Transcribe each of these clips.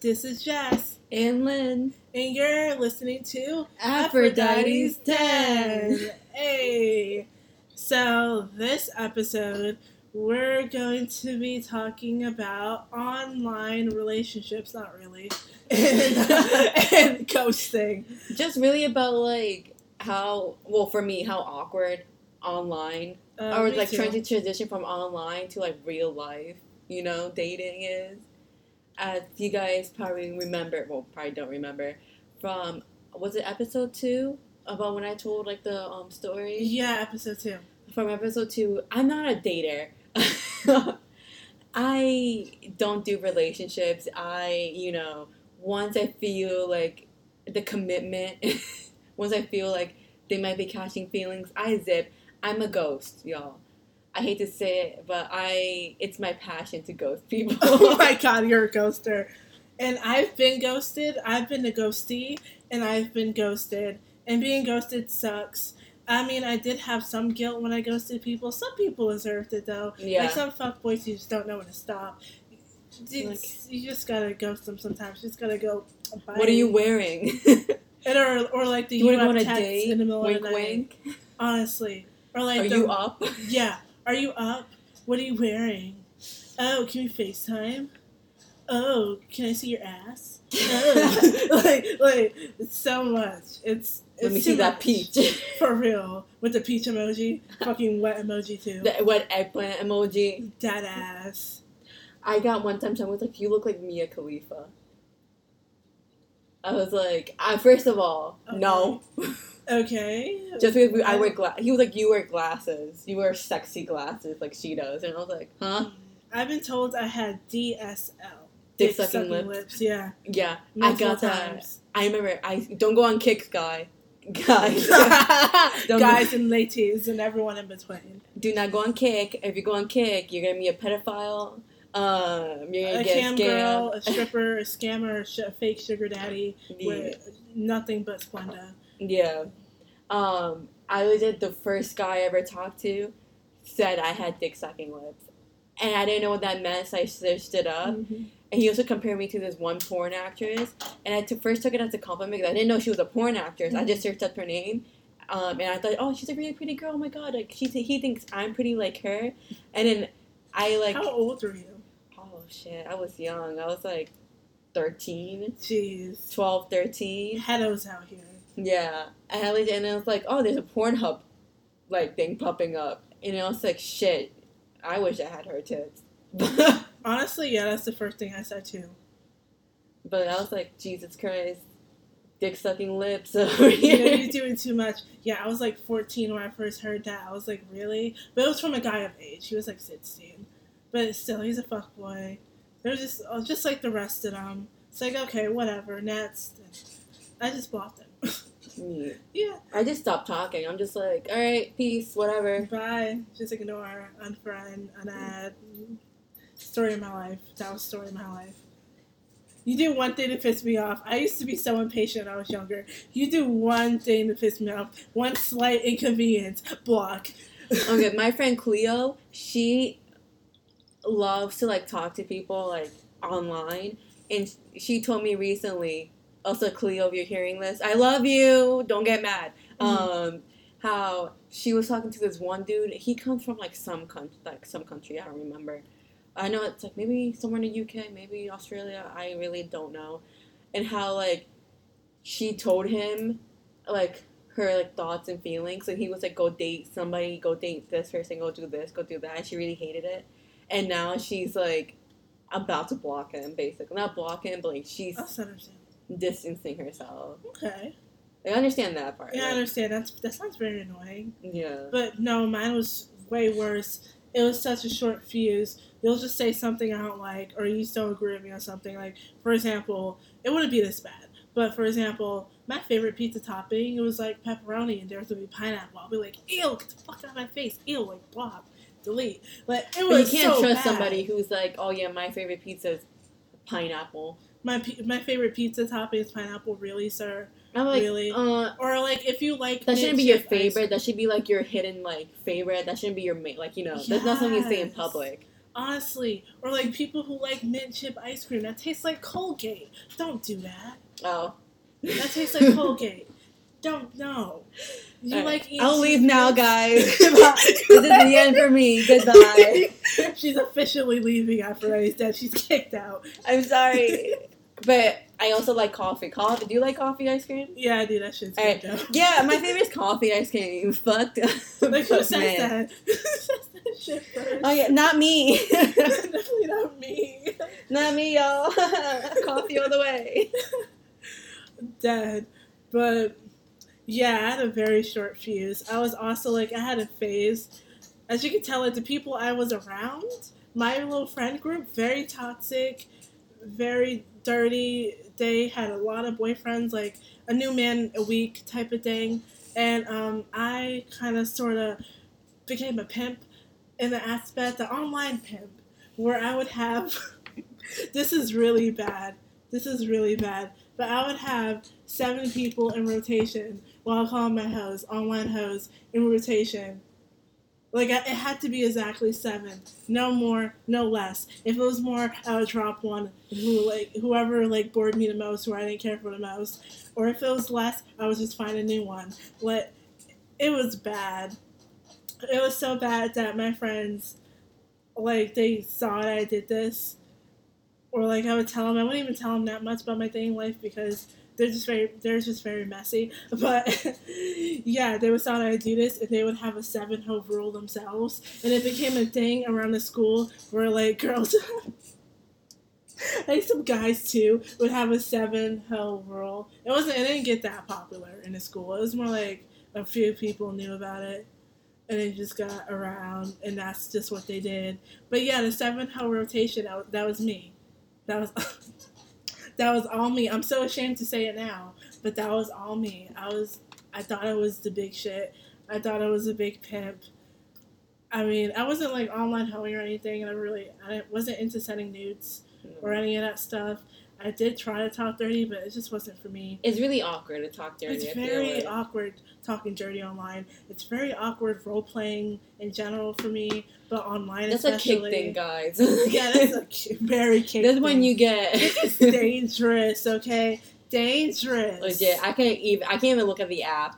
This is Jess, and Lynn. and you're listening to Aphrodite's Den. Hey! So, this episode, we're going to be talking about online relationships, not really, and, and ghosting. Just really about like how well for me how awkward online Uh, or like too. trying to transition from online to like real life, you know, dating is. As you guys probably remember, well, probably don't remember, from was it episode two about when I told like the um story Yeah, episode two. from episode two. I'm not a dater. I don't do relationships. I, you know, once I feel like the commitment, once I feel like they might be catching feelings, I zip. I'm a ghost, y'all. I hate to say it, but I it's my passion to ghost people. oh my god, you're a ghoster. And I've been ghosted. I've been a ghostee, and I've been ghosted. And being ghosted sucks. I mean, I did have some guilt when I ghosted people. Some people deserved it though. yeah. Like some fuckboys, you just don't know when to stop. You, Like- you just gotta ghost them sometimes. You just gotta go. Bye. what are you wearing? And or, or like the you want to go on a text date? in the middle Wink, of the night. wink. Honestly, or like Are the, you up? Yeah. Are you up? What are you wearing? Oh, can we FaceTime? Oh, can I see your ass? Oh, like, like, it's so much. It's, it's Let me see that peach. For real. With the peach emoji. Fucking wet emoji, too. the wet eggplant emoji. Dead ass. I got one time someone was like, "You look like Mia Khalifa." I was like, I, first of all, no, Okay. just because we, I wear gla- He was like, "You wear glasses. You wear sexy glasses like she does," and I was like, "Huh?" I've been told I had DSL. Dick sucking lips. Yeah. Yeah, I Multiple got that. times. I remember. I don't go on kicks, guy. Guys, Guys and ladies and everyone in between. do not go on Kik. If you go on Kik, you're gonna be a pedophile. Um, A get cam scammed. girl, a stripper, a scammer, a, sh- a fake sugar daddy. Yeah. with nothing but Splenda. Yeah. Um, I was at the first guy I ever talked to said I had dick sucking lips. And I didn't know what that meant, so I searched it up. Mhm. And he also compared me to this one porn actress. And I first took it as a compliment because I didn't know she was a porn actress. I just searched up her name. Um, and I thought, oh, she's a really pretty girl. Oh my god, like she, he thinks I'm pretty like her. And then I like, How old are you? oh shit, I was young. I was like 13, Jeez. 12, 13. Pedos out here. Yeah, I had like, and it was like, oh, there's a Pornhub like thing popping up, and I was like, shit, I wish I had her tits. Honestly, yeah, that's the first thing I said too. But I was like, Jesus Christ, dick sucking lips over You know, you're doing too much. Yeah, I was like 14 when I first heard that. I was like, really? But it was from a guy of age. He was like 16. But still, he's a fuck boy. They're just, uh, just like the rest of them. It's like, okay, whatever. Next. I just blocked them. Yeah. yeah. I just stopped talking. I'm just like, all right, peace, whatever. Bye. Just ignore, unfriend, unadd. Story of my life. That was story of my life. You do one thing to piss me off. I used to be so impatient when I was younger. You do one thing to piss me off. One slight inconvenience. Block. Okay, my friend Cleo, she loves to like talk to people like online, and she told me recently. Also, Cleo, if you're hearing this, I love you. Don't get mad. Um, how she was talking to this one dude. He comes from like some country, like some country. I don't remember. I know it's like maybe somewhere in the UK, maybe Australia. I really don't know. And how like she told him like her like thoughts and feelings, and he was like, "Go date somebody. Go date this person. Go do this. Go do that." And she really hated it. And now she's like about to block him, basically. Not block him, but like she's That's understandable. Distancing herself. Okay. I understand that part. Yeah, I understand. That's that sounds very annoying. yeah. But no, mine was way worse. It was such a short fuse. You'll just say something I don't like, or you just don't agree with me on something. Like, for example, it wouldn't be this bad. But for example, my favorite pizza topping, it was like pepperoni, and there was gonna be pineapple. I'll be like, ew, get the fuck out of my face, ew, like block, delete. Like it was. But you can't so trust bad. somebody who's like, "Oh yeah, my favorite pizza is pineapple." My my favorite pizza topping is pineapple, really, sir. I'm like, Really? uh, Or like if you like that shouldn't be your chip ice favorite. That should be like your hidden like favorite. That shouldn't be your main. Like you know, that's not something you say in public. Honestly, or like people who like mint chip ice cream that tastes like Colgate. Don't do that. Oh. That tastes like Colgate. Don't know. You All right. like I'll leave now, cheese guys. This is the end for me. Goodbye. She's officially leaving after Eddie's dead. She's kicked out. I'm sorry. But I also like coffee. Coffee. Do you like coffee ice cream? Yeah, I do. That shit's good though. Yeah, my favorite is coffee ice cream. Fucked. Like says that? Who says that shit first? Oh yeah, not me. Definitely not me. not me, y'all. coffee all the way. Dead. But yeah, I had a very short fuse. I was also like I had a phase. As you can tell, like the people I was around, my little friend group, very toxic, very dirty. They had a lot of boyfriends, like a new man a week type of thing. And um, I kind of sort of became a pimp in the aspect, the online pimp, where I would have. this is really bad. This is really bad. But I would have seven people in rotation while calling my hoes, online hoes, in rotation. Like it had to be exactly seven, no more, no less. If it was more, I would drop one. Who like whoever like bored me the most, who I didn't care for the most, or if it was less, I would just find a new one. But it was bad. It was so bad that my friends, like they saw that I did this, or like I would tell them. I wouldn't even tell them that much about my dating life because they're just very they're just very messy. But yeah, they would I do this, and they would have a seven hoe rule themselves, and it became a thing around the school where like girls. Think some guys too would have a seven hoe rule. It wasn't. It didn't get that popular in the school. It was more like a few people knew about it, and it just got around, and that's just what they did. But yeah, the seven hoe rotation. That was, that was me. That was that was all me. I'm so ashamed to say it now, but that was all me. I was. I thought I was the big shit. I thought I was a big pimp. I mean, I wasn't like online hoeing or anything, and I really I wasn't into sending nudes or mm. any of that stuff. I did try to talk dirty, but it just wasn't for me. It's really awkward to talk dirty. It's very like. awkward talking dirty online. It's very awkward role playing in general for me, but online That's a Kik thing, guys. yeah, that's a very Kik. That's when you get It's dangerous. Okay, dangerous. legit. I can't even. I can't even look at the app.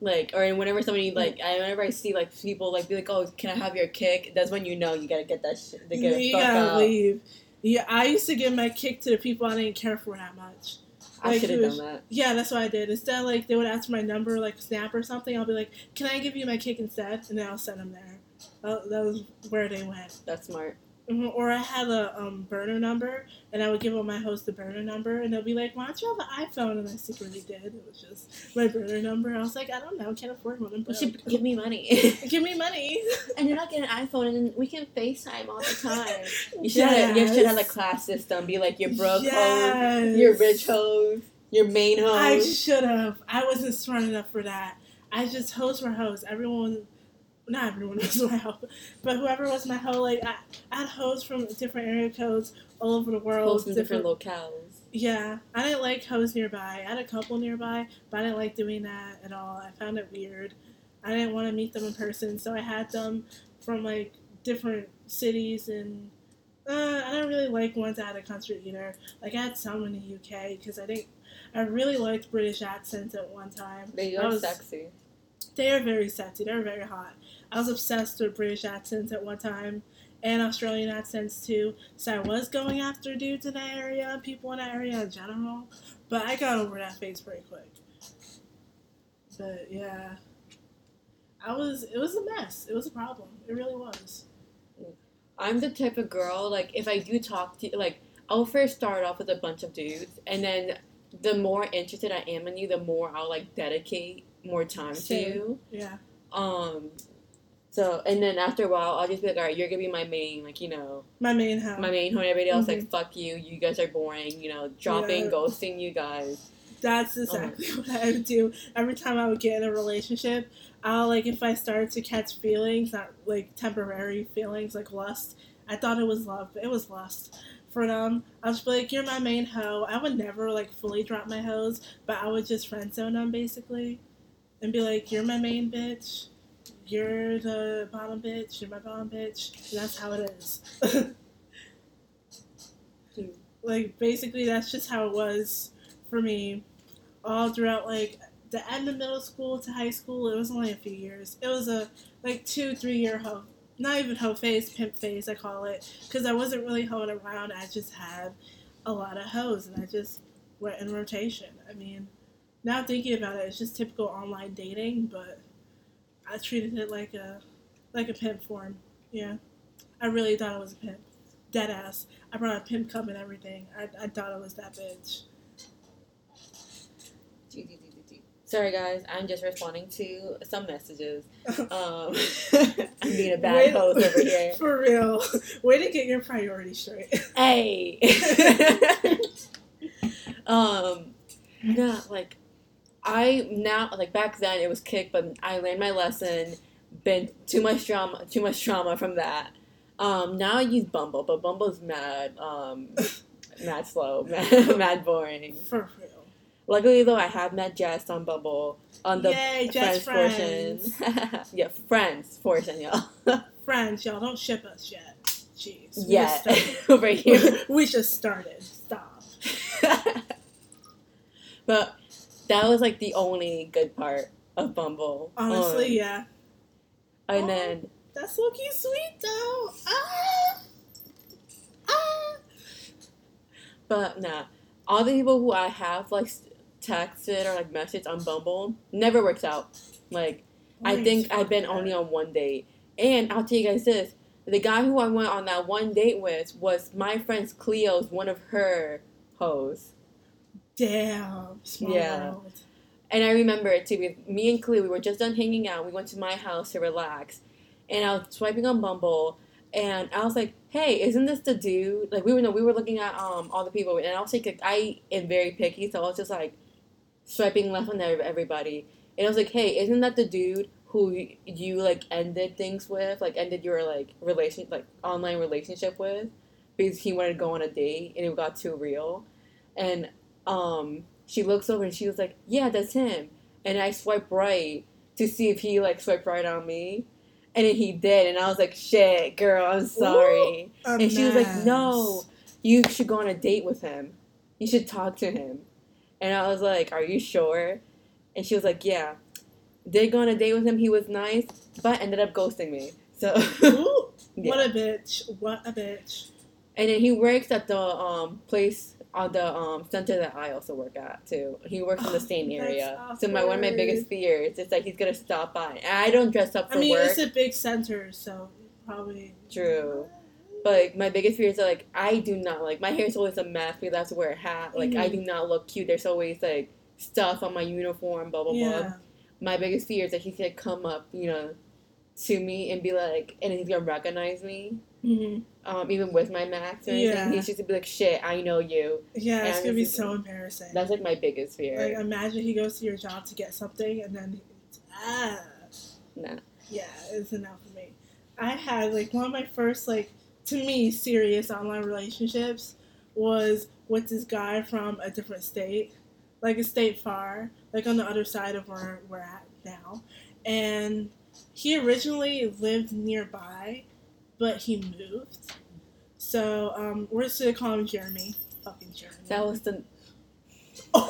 Like or whenever somebody mm. like, I whenever I see like people like be like, "Oh, can I have your Kik?" That's when you know you gotta get that shit. To get you gotta leave. Yeah, I used to give my Kik to the people I didn't care for that much. I Like, should have done that. Yeah, that's what I did. Instead, like they would ask for my number, like Snap or something. I'll be like, "Can I give you my Kik instead?" And then I'll send them there. That was where they went. That's smart. Mhm, Or I had a um, burner number, and I would give my host the burner number, and they'll be like, "Why don't you have an iPhone?" And I secretly did. It was just my burner number. I was like, "I don't know, can't afford one." I'm You broke." should give me money. give me money. and then I get an iPhone, and we can FaceTime all the time. You should have. You should have a class system. Be like your broke hoes, Yes. your rich hoes, your main hoes. I should have. I wasn't smart enough for that. I just host for hoes. Everyone, not everyone was my hoe, but whoever was my hoe, like I, I had hoes from different area codes all over the world. Hoes from different locales. Yeah, I didn't like hoes nearby. I had a couple nearby, but I didn't like doing that at all. I found it weird. I didn't want to meet them in person, so I had them from like different cities and. Uh, I don't really like ones out of country either. Like I had some in the UK because I think I really liked British accents at one time. They are was- sexy. They are very sexy. They're very hot. I was obsessed with British accents at one time and Australian accents too. So I was going after dudes in that area, people in that area in general. But I got over that phase pretty quick. But yeah. I was it was a mess. It was a problem. It really was. I'm the type of girl like if I do talk to like I'll first start off with a bunch of dudes and then the more interested I am in you, the more I'll like dedicate more time Same. to you. Yeah. Um so and then after a while I'll just be like, Alright, you're gonna be my main, like, you know, My main house. my main home, everybody else like mm-hmm. fuck you, you guys are boring, you know, dropping, Yeah. ghosting you guys. That's oh. exactly what I would do. Every time I would get in a relationship, I'll like if I started to catch feelings, not like temporary feelings like lust. I thought it was love, but it was lust for them. I was like, "You're my main hoe." I would never like fully drop my hoes, but I would just friend zone them basically, and be like, "You're my main bitch. You're the bottom bitch, you're my bottom bitch, and that's how it is. like basically that's just how it was for me all throughout like the end of middle school to high school it was only a few years. It was a like two three year hoe not even hoe phase pimp phase i call it because i wasn't really hoeing around. I just had a lot of hoes and i just went in rotation. I mean now thinking about it it's just typical online dating but i treated it like a like a pimp form yeah i really thought I was a pimp dead ass I brought a pimp cup and everything. I, I thought I was that bitch. Sorry, guys. I'm just responding to some messages. Um, I'm being a bad Wait, host over here. For real. Way to get your priorities straight. Hey. um, nah, like I now like back then it was Kik, but I learned my lesson. Been too much drama, too much trauma from that. Um, now I use Bumble, but Bumble's mad, um, mad slow, mad, mad boring. For real. Luckily though, I have met Jess on Bumble on the Yay, friends, friends. portion. yeah, friends portion, y'all. friends, y'all don't ship us yet. Jeez. Yeah, over here. we just started. Stop. but that was like the only good part of Bumble. Honestly, um, yeah. And oh. then that's looking sweet though. Ah. Ah. But nah, all the people who I have like texted or like messaged on Bumble never works out. Like I think I've been only on one date, and I'll tell you guys this: the guy who I went on that one date with was my friend's Cleo's one of her hoes. Damn, small yeah. world. And I remember it too. With me and Cleo, we were just done hanging out. We went to my house to relax, and I was swiping on Bumble, and I was like, "Hey, isn't this the dude?" Like we were no, we were looking at um all the people, and I was like, I am very picky, so I was just like swiping left on everybody, and I was like, "Hey, isn't that the dude who you like ended things with, like ended your like relation, like online relationship with, because he wanted to go on a date and it got too real," and um she looks over and she was like, "Yeah, that's him," and I swipe right to see if he like swiped right on me and then he did, and I was like, "Shit, girl, I'm sorry." Ooh, and she was like, "No, you should go on a date with him. You should talk to him." And I was like, "Are you sure?" And she was like, "Yeah." Did go on a date with him. He was nice, but ended up ghosting me. So, Ooh, yeah. what a bitch! What a bitch! And then he works at the um place on the um center that I also work at too. He works in the same area. So my one of my biggest fears is that he's gonna stop by. And I don't dress up for work. I mean, work. it's a big center, so probably true. But like, my biggest fear is that like I do not like my hair is always a mess because I have to wear a hat. Like mm-hmm. I do not look cute. There's always like stuff on my uniform. Blah blah yeah. blah. My biggest fear is that he's gonna come up, you know, to me and be like, and he's gonna recognize me. Mm-hmm. Um, even with my max or anything, yeah. he's just gonna be like, "Shit, I know you." Yeah, it's gonna be so embarrassing. That's like my biggest fear. Like, imagine he goes to your job to get something, and then, ah, nah. Yeah, it's enough for me. I had like one of my first like to me serious online relationships was with this guy from a different state, like a state far, like on the other side of where we're at now, and he originally lived nearby but he moved. So um, we're just gonna call him Jeremy. Fucking Jeremy. That was the.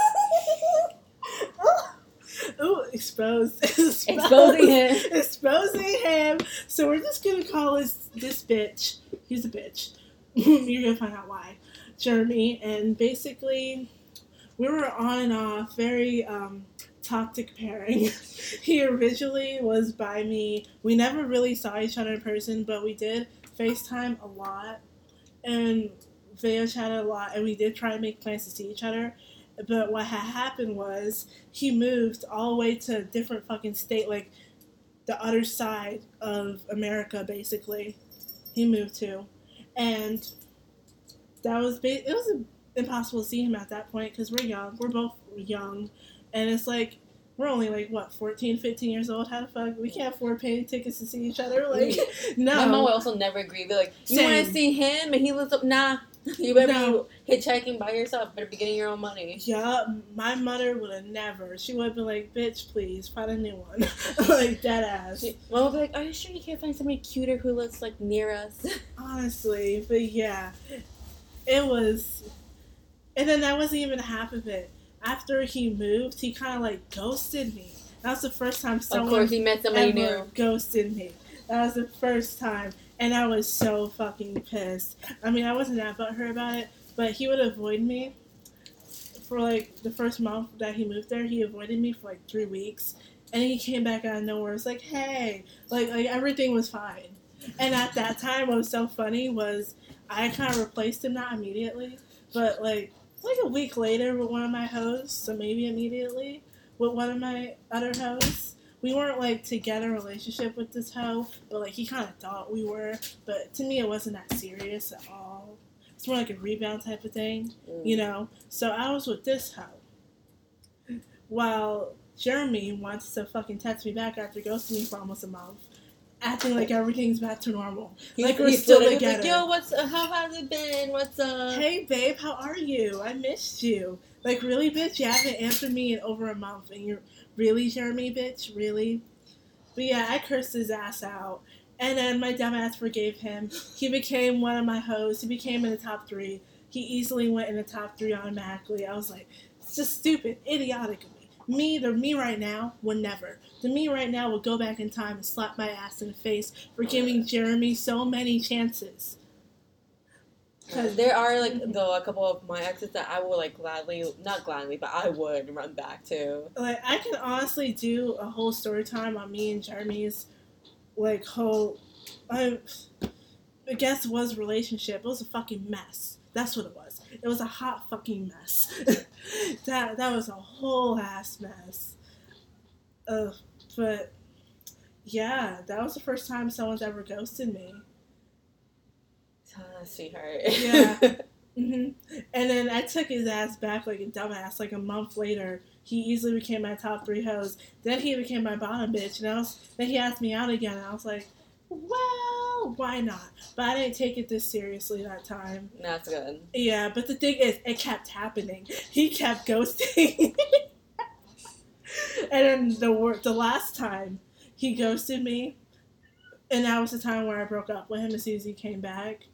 Ooh, exposed. exposed. Exposing him. Exposing him. So we're just gonna call this this bitch. He's a bitch. You're gonna find out why. Jeremy, and basically, we were on and off, very um, toxic pairing. he originally was by me. We never really saw each other in person, but we did FaceTime a lot and video chatted a lot, and we did try to make plans to see each other. But what had happened was he moved all the way to a different fucking state, like the other side of America, basically. He moved to, and that was ba- it was impossible to see him at that point because we're young. We're both young and it's like we're only like what 14 15 years old how the fuck we can't afford paying tickets to see each other like no my mom would also never agree be like you want to see him and he lives up nah You better No. be hitchhiking by yourself. Better be getting your own money. Yeah, my mother would have never. She would have been like, "Bitch, please find a new one." like dead ass. She- Mom would be like, "Are you sure you can't find somebody cuter who lives like near us?" Honestly, but yeah, it was. And then that wasn't even half of it. After he moved, he kind of like ghosted me. That was the first time of someone course, he met somebody ever new. ghosted me. That was the first time, and I was so fucking pissed. I mean, I wasn't that butthurt about it, but he would avoid me for like the first month that he moved there. He avoided me for like three weeks, and he came back out of nowhere. It's like, hey, like like everything was fine. And at that time, what was so funny was I kind of replaced him not immediately, but like like a week later with one of my hosts, so maybe immediately with one of my other hosts. We weren't like together in a relationship with this hoe, but like he kind of thought we were. But to me, it wasn't that serious at all. It's more like a rebound type of thing, Mm. you know. So I was with this hoe, while Jeremy wants to fucking text me back after ghosting me for almost a month, acting like everything's back to normal. Like we're still stood up, he was like, together. Yo, what's uh, how has it been? What's up? Hey babe, how are you? I missed you. Like really, bitch, you haven't answered me in over a month, and you're really Jeremy, bitch, really. But yeah, I cursed his ass out, and then my dumbass forgave him. He became one of my hosts. He became in the top three. He easily went in the top three automatically. I was like, it's just stupid, idiotic of me. Me, the me right now would never. The me right now would go back in time and slap my ass in the face for giving Jeremy so many chances. Because there are like though a couple of my exes that I will like gladly, not gladly, but I would run back to. like I can honestly do a whole story time on me and Jeremy's like whole I I guess it was relationship. It was a fucking mess. That's what it was. It was a hot fucking mess. that that was a whole ass mess. Uh, but yeah, that was the first time someone's ever ghosted me. Ah, sweetheart. Yeah. hmm And then I took his ass back like a dumbass. Like a month later, he easily became my top three host. Then he became my bottom bitch, and I was, then he asked me out again. And I was like, well, why not? But I didn't take it this seriously that time. That's good. Yeah, but the thing is, it kept happening. He kept ghosting. and then the the last time he ghosted me, and that was the time where I broke up with him as soon as he came back.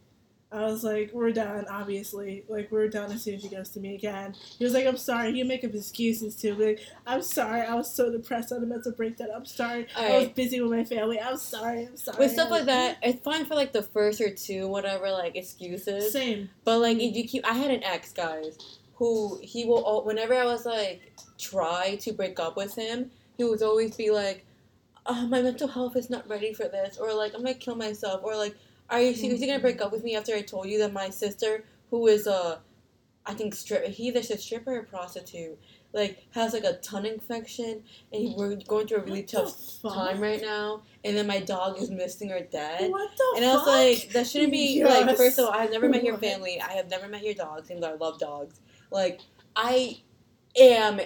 I was like, we're done, obviously. Like, we're done as soon as he goes to me again. He was like, I'm sorry. He'd make up excuses too. Like, I'm sorry. I was so depressed on a mental breakdown. I'm sorry. I was busy with my family. I'm sorry. I'm sorry. With stuff like that, it's fine for like the first or two, whatever, like excuses. Same. But like if you keep, I had an ex, guys, who he will. Whenever I was like try to break up with him, he would always be like, oh, "My mental health is not ready for this," or like, "I'm gonna kill myself," or like, "Are you seriously mm-hmm. gonna break up with me after I told you that my sister, who is a, I think strip, he either a stripper or prostitute, like has like a tongue infection, and we're going through a really What tough time right now, and then my dog is missing or dead." What the And I was fuck? like, that shouldn't be Yes. like. First of all, I have never met your What? family. I have never met your dogs, even though I love dogs. Like, I am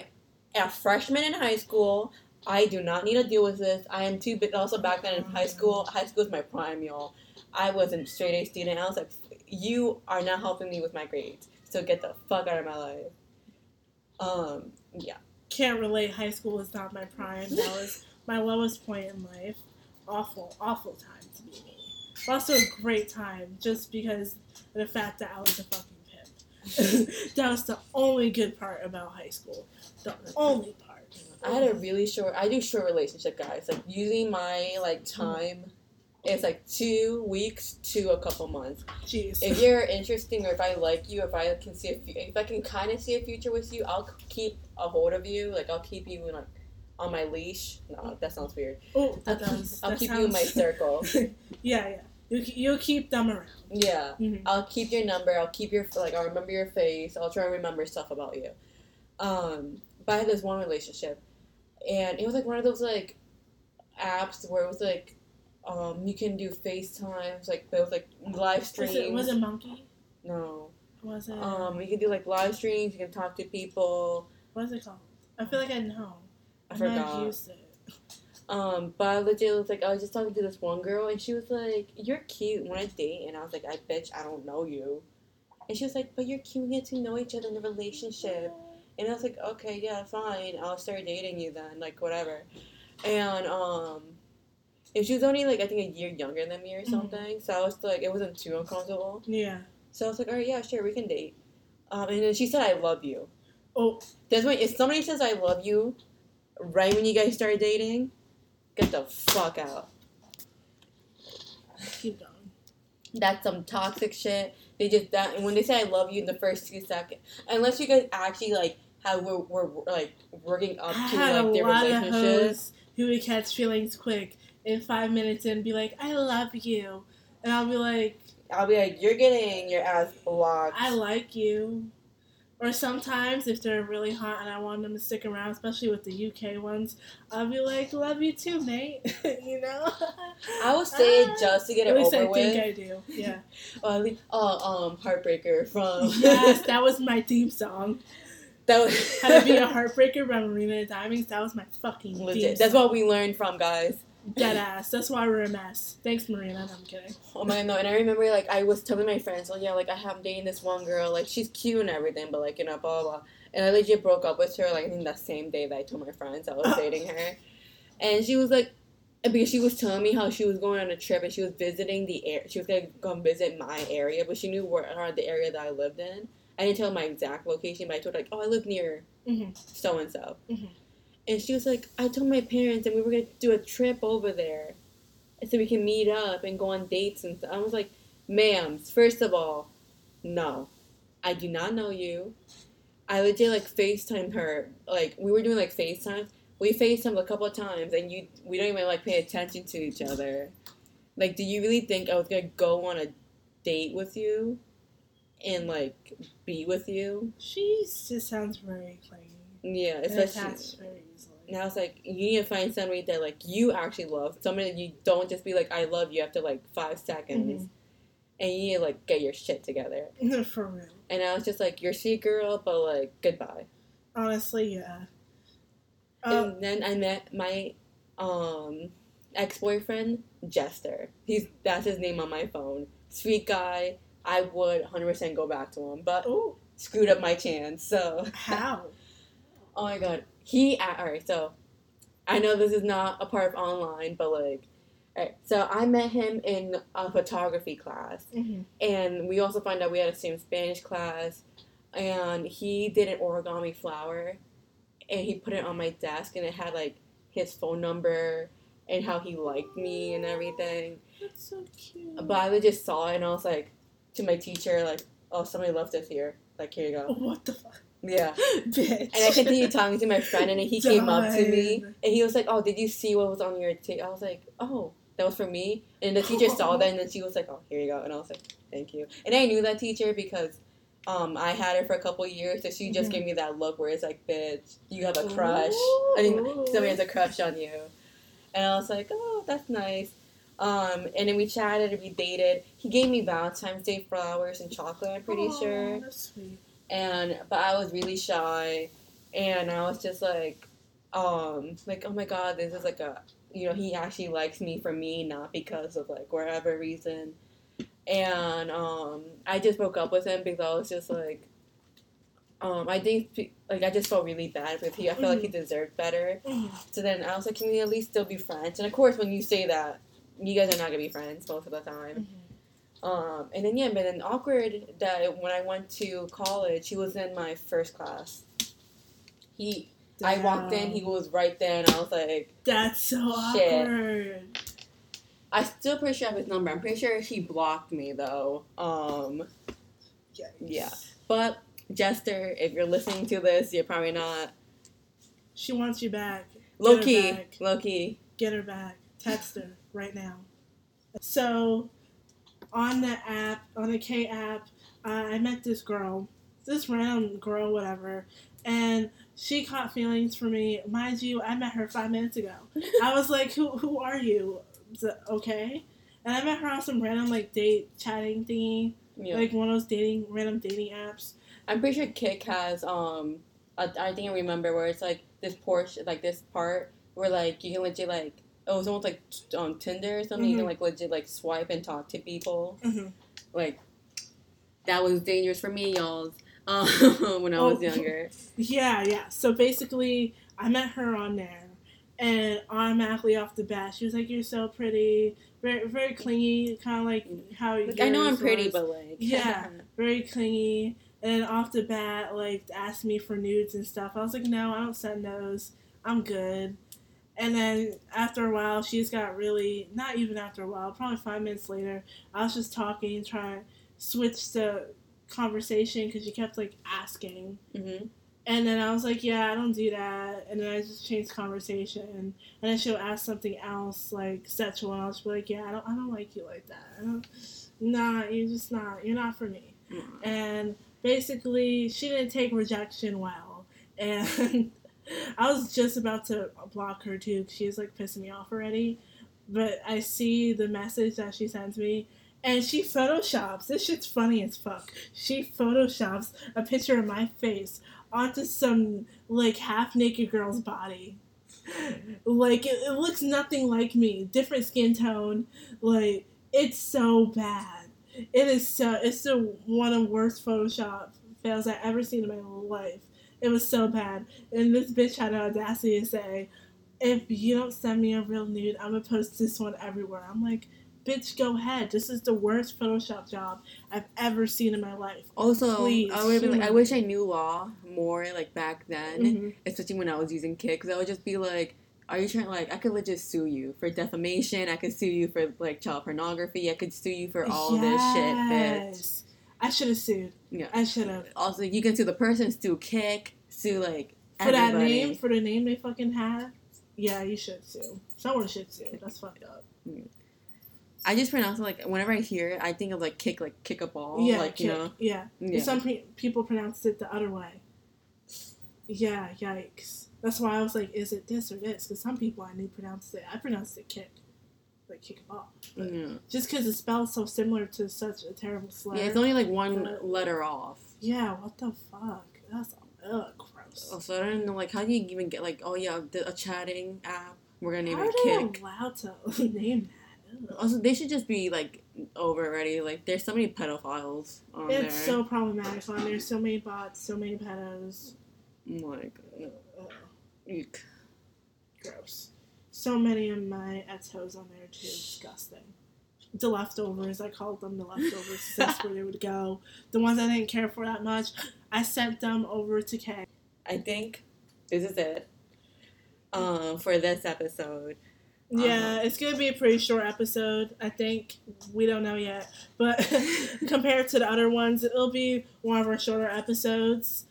a freshman in high school. I do not need to deal with this. I am too. But also back then in high mm-hmm. school, high school is my prime, y'all. I was a straight A student. I was like, you are not helping me with my grades. So get the fuck out of my life. Um. Yeah. can't relate. High school was not my prime. That was my lowest point in life. Awful, awful time to be me. But also a great time, just because of the fact that I was a fucking pimp. that was the only good part about high school. The only part. I had a really short. I do short relationship, guys. Like using my like time is like two weeks to a couple months. Jeez. If you're interesting, or if I like you, if I can see a, fu- if I can kind of see a future with you, I'll keep a hold of you. Like I'll keep you in like on my leash. No, that sounds weird. oh, I'll that keep. I'll that keep you in my circle. yeah, yeah. You, you'll keep them around. Yeah. Mhm. I'll keep your number. I'll keep your like. I'll remember your face. I'll try and remember stuff about you. Um, but I had this one relationship, and it was like one of those like apps where it was like, um, you can do FaceTimes, like was like live streams. Was it, was it Monkey? no. Was it? Um, you can do like live streams. You can talk to people. what is it called? I feel like I know. I I forgot. used it. Um, but I legit was like, I was just talking to this one girl, and she was like, "You're cute. Want to date?" And I was like, "I bitch, I don't know you." And she was like, but you're cute, we get to know each other in a relationship. And I was like, okay, yeah, fine. I'll start dating you then, like whatever. And um, and she was only like I think a year younger than me or Mhm. something. So I was like, it wasn't too uncomfortable. Yeah. So I was like, all right, yeah, sure, we can date. Um, and then she said, I love you. Oh, That's when if somebody says I love you, right when you guys start dating, get the fuck out. keep going. That's some toxic shit. They just that and when they say I love you in the first two seconds, unless you guys actually like how we're, we're, like working up I to like their lot of relationship. hoes who would catch feelings quick in five minutes and be like, "I love you," and I'll be like, I'll be like, you're getting your ass blocked. "I like you." Or sometimes, if they're really hot and I want them to stick around, especially with the UK ones, I'll be like, "Love you too, mate." you know. I would say it just to get it over I with. I think I do. Yeah. At least- oh, um, Heartbreaker from yes, that was my theme song. that was How to be a heartbreaker by Marina Diamonds. That was my fucking theme legit. That's what we learned from guys. Dead ass. That's why we're a mess. Thanks, Marina. No, I'm kidding. Oh my god, no! And I remember like I was telling my friends, oh yeah, like I have dating this one girl, like she's cute and everything, but like you know, blah blah. blah. And I legit broke up with her like I think that same day that I told my friends I was oh. dating her, and she was like, because she was telling me how she was going on a trip and she was visiting the air, she was gonna come visit my area, but she knew where the area that I lived in. I didn't tell my exact location, but I told her like, oh, I live near so and so. And she was like, I told my parents and we were gonna do a trip over there, so we can meet up and go on dates and stuff. I was like, ma'am, first of all, no, I do not know you. I legit like FaceTime her. Like we were doing like FaceTime. We FaceTimed a couple of times and you we don't even like pay attention to each other. Like, do you really think I was gonna go on a date with you and like be with you? She just sounds very. Yeah, especially attached very easily. and I like, you need to find somebody that like you actually love. Somebody that you don't just be like, I love you after like five seconds. And you need to like get your shit together. For real. And I was just like, you're sweet girl, but like goodbye. Honestly, yeah. Uh, and then I met my um ex boyfriend, Jester. He's that's his name on my phone. Sweet guy. I would 100% go back to him, but oh, screwed up my chance. So how? Oh my god. He at alright, so I know this is not a part of online, but like alright, so I met him in a photography class hmm and we also found out we had the same Spanish class and he did an origami flower and he put it on my desk and it had like his phone number and how he liked me and everything. That's so cute. But I just saw it and I was like to my teacher like, Oh, somebody left this here. Like here you go. what the fuck? Yeah. Bitch. And I continued talking to my friend, and he came up to me, and he was like, "Oh, did you see what was on your tape?" I was like, "Oh, that was for me." And the teacher saw that, and then she was like, "Oh, here you go," and I was like, "Thank you." And I knew that teacher because um, I had her for a couple years, so she just Mhm. gave me that look where it's like, "Bitch, you have a crush." I mean, somebody has a crush on you, and I was like, "Oh, that's nice." Um, and then we chatted and we dated. He gave me Valentine's Day flowers and chocolate. I'm pretty Aw, sure That's sweet. And but I was really shy, and I was just like, um, like oh my god, this is like a you know he actually likes me for me, not because of like whatever reason, and um, I just broke up with him because I was just like, um, I think like I just felt really bad with him. I felt like he deserved better. Mhm. So then I was like, can we at least still be friends? And of course, when you say that, you guys are not gonna be friends most of the time. Mhm. Um, and then yeah, but then awkward that when I went to college, he was in my first class. He, I walked in, he was right there, and I was like, That's so Shit. awkward. I still pretty sure I have his number. I'm pretty sure he blocked me though. Um. Yeah. but Jester, if you're listening to this, you're probably not. She wants you back. Low her key, low key. Get her back. Text her right now. So, on the app, on the K app, uh, I met this girl, this random girl, whatever, and she caught feelings for me. Mind you, I met her five minutes ago. I was like, "Who, who are you?" Okay? And I met her on some random like date chatting thingy, Yeah. like one of those dating random dating apps. I'm pretty sure Kik has um a, I think I remember where it's like this portion like this part where like you can legit like it was almost like um Tinder or something. You can Mhm. like legit like swipe and talk to people. Mm-hmm. Like that was dangerous for me, y'all. Um, when I was Oh. younger. Yeah, yeah. So basically, I met her on there, and automatically off the bat, she was like, "You're so pretty, very, very clingy, kind of like how Like, I know I'm pretty, was. but like Yeah. very clingy." And off the bat, like asked me for nudes and stuff. I was like, "No, I don't send those. I'm good." And then after a while, she just got really not even after a while, probably five minutes later, I was just talking, trying to switch the conversation because she kept like asking. hmm And then I was like, yeah, I don't do that. And then I just changed conversation. And then she'll ask something else, like sexual, and I'll just be like, yeah, I don't, I don't like you like that. I don't, nah, you're just not, you're not for me. And basically, she didn't take rejection well. And I was just about to block her too. she like pissing me off already. But I see the message that she sends me, and she photoshops. This shit's funny as fuck. She photoshops a picture of my face onto some like half naked girl's body. Like it, it looks nothing like me. Different skin tone. Like it's so bad. It is so. It's the one of the worst Photoshop fails I've ever seen in my life. It was so bad. And this bitch had the audacity to say, "If you don't send me a real nude, I'm gonna post this one everywhere." I'm like, "Bitch, go ahead. This is the worst Photoshop job I've ever seen in my life." Also, Please, I would have been like, I wish I knew law more like back then, Mhm. especially when I was using Kik. Because I would just be like, "Are you trying like I could legit sue you for defamation? I could sue you for like child pornography. I could sue you for all this shit, bitch." I should have sued. Yeah. I should have. Also, you can sue the person, sue Kik, sue like For that name, for the name they fucking have. Yeah, you should sue. Someone should sue. That's fucked up. I just pronounce it like whenever I hear it, I think of like kick, like kick a ball, yeah, like you kick- know. Yeah. Yeah. Some pe- people pronounce it the other way. Yeah, yikes. That's why I was like, is it this or this? Because some people I knew pronounced it. I pronounced it kick. Like kick a off. Just because it spells so similar to such a terrible slur. yeah, it's only like one But- letter off. Yeah, what the fuck? That's ugh, gross. Also, I don't know, like, how do you even get like, oh yeah, the, a chatting app? We're gonna name How it are they Kik. allowed to name that? Ugh. Also, they should just be like over already. Like, there's so many pedophiles on It's there. so problematic on there. So many bots, so many pedos. Oh like, no, eek. gross. So many of my etos on there too. Disgusting. The leftovers, I called them the leftovers. That's where they would go. The ones I didn't care for that much, I sent them over to Kay. I think this is it. Um, for this episode. Yeah, Uh-huh. it's gonna be a pretty short episode. I think we don't know yet, but compared to the other ones, it'll be one of our shorter episodes.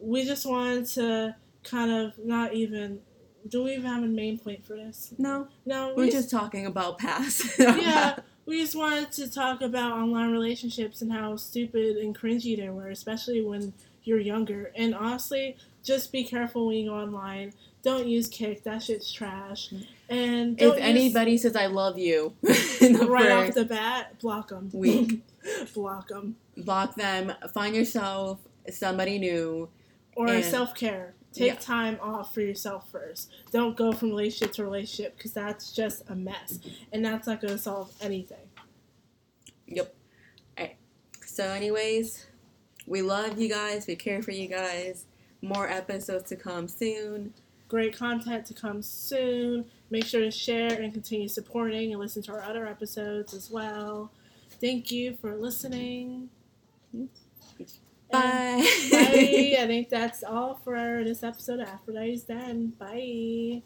We just wanted to kind of not even. Do we even have a main point for this? No, No, we're we just talking about past. yeah, we just wanted to talk about online relationships and how stupid and cringy they were, especially when you're younger. And honestly, just be careful when you go online. Don't use Kik. That shit's trash. Mm. And if use- anybody says I love you right off the bat, block them. week, block them. block them. Find yourself somebody new. Or self care. Take Yeah. time off for yourself first. Don't go from relationship to relationship because that's just a mess. And that's not going to solve anything. Yep. Alright. So, anyways, we love you guys. We care for you guys. More episodes to come soon. Great content to come soon. Make sure to share and continue supporting and listen to our other episodes as well. Thank you for listening. Mm-hmm. Bye. Bye. I think that's all for this episode of Aphrodite's Den. Bye.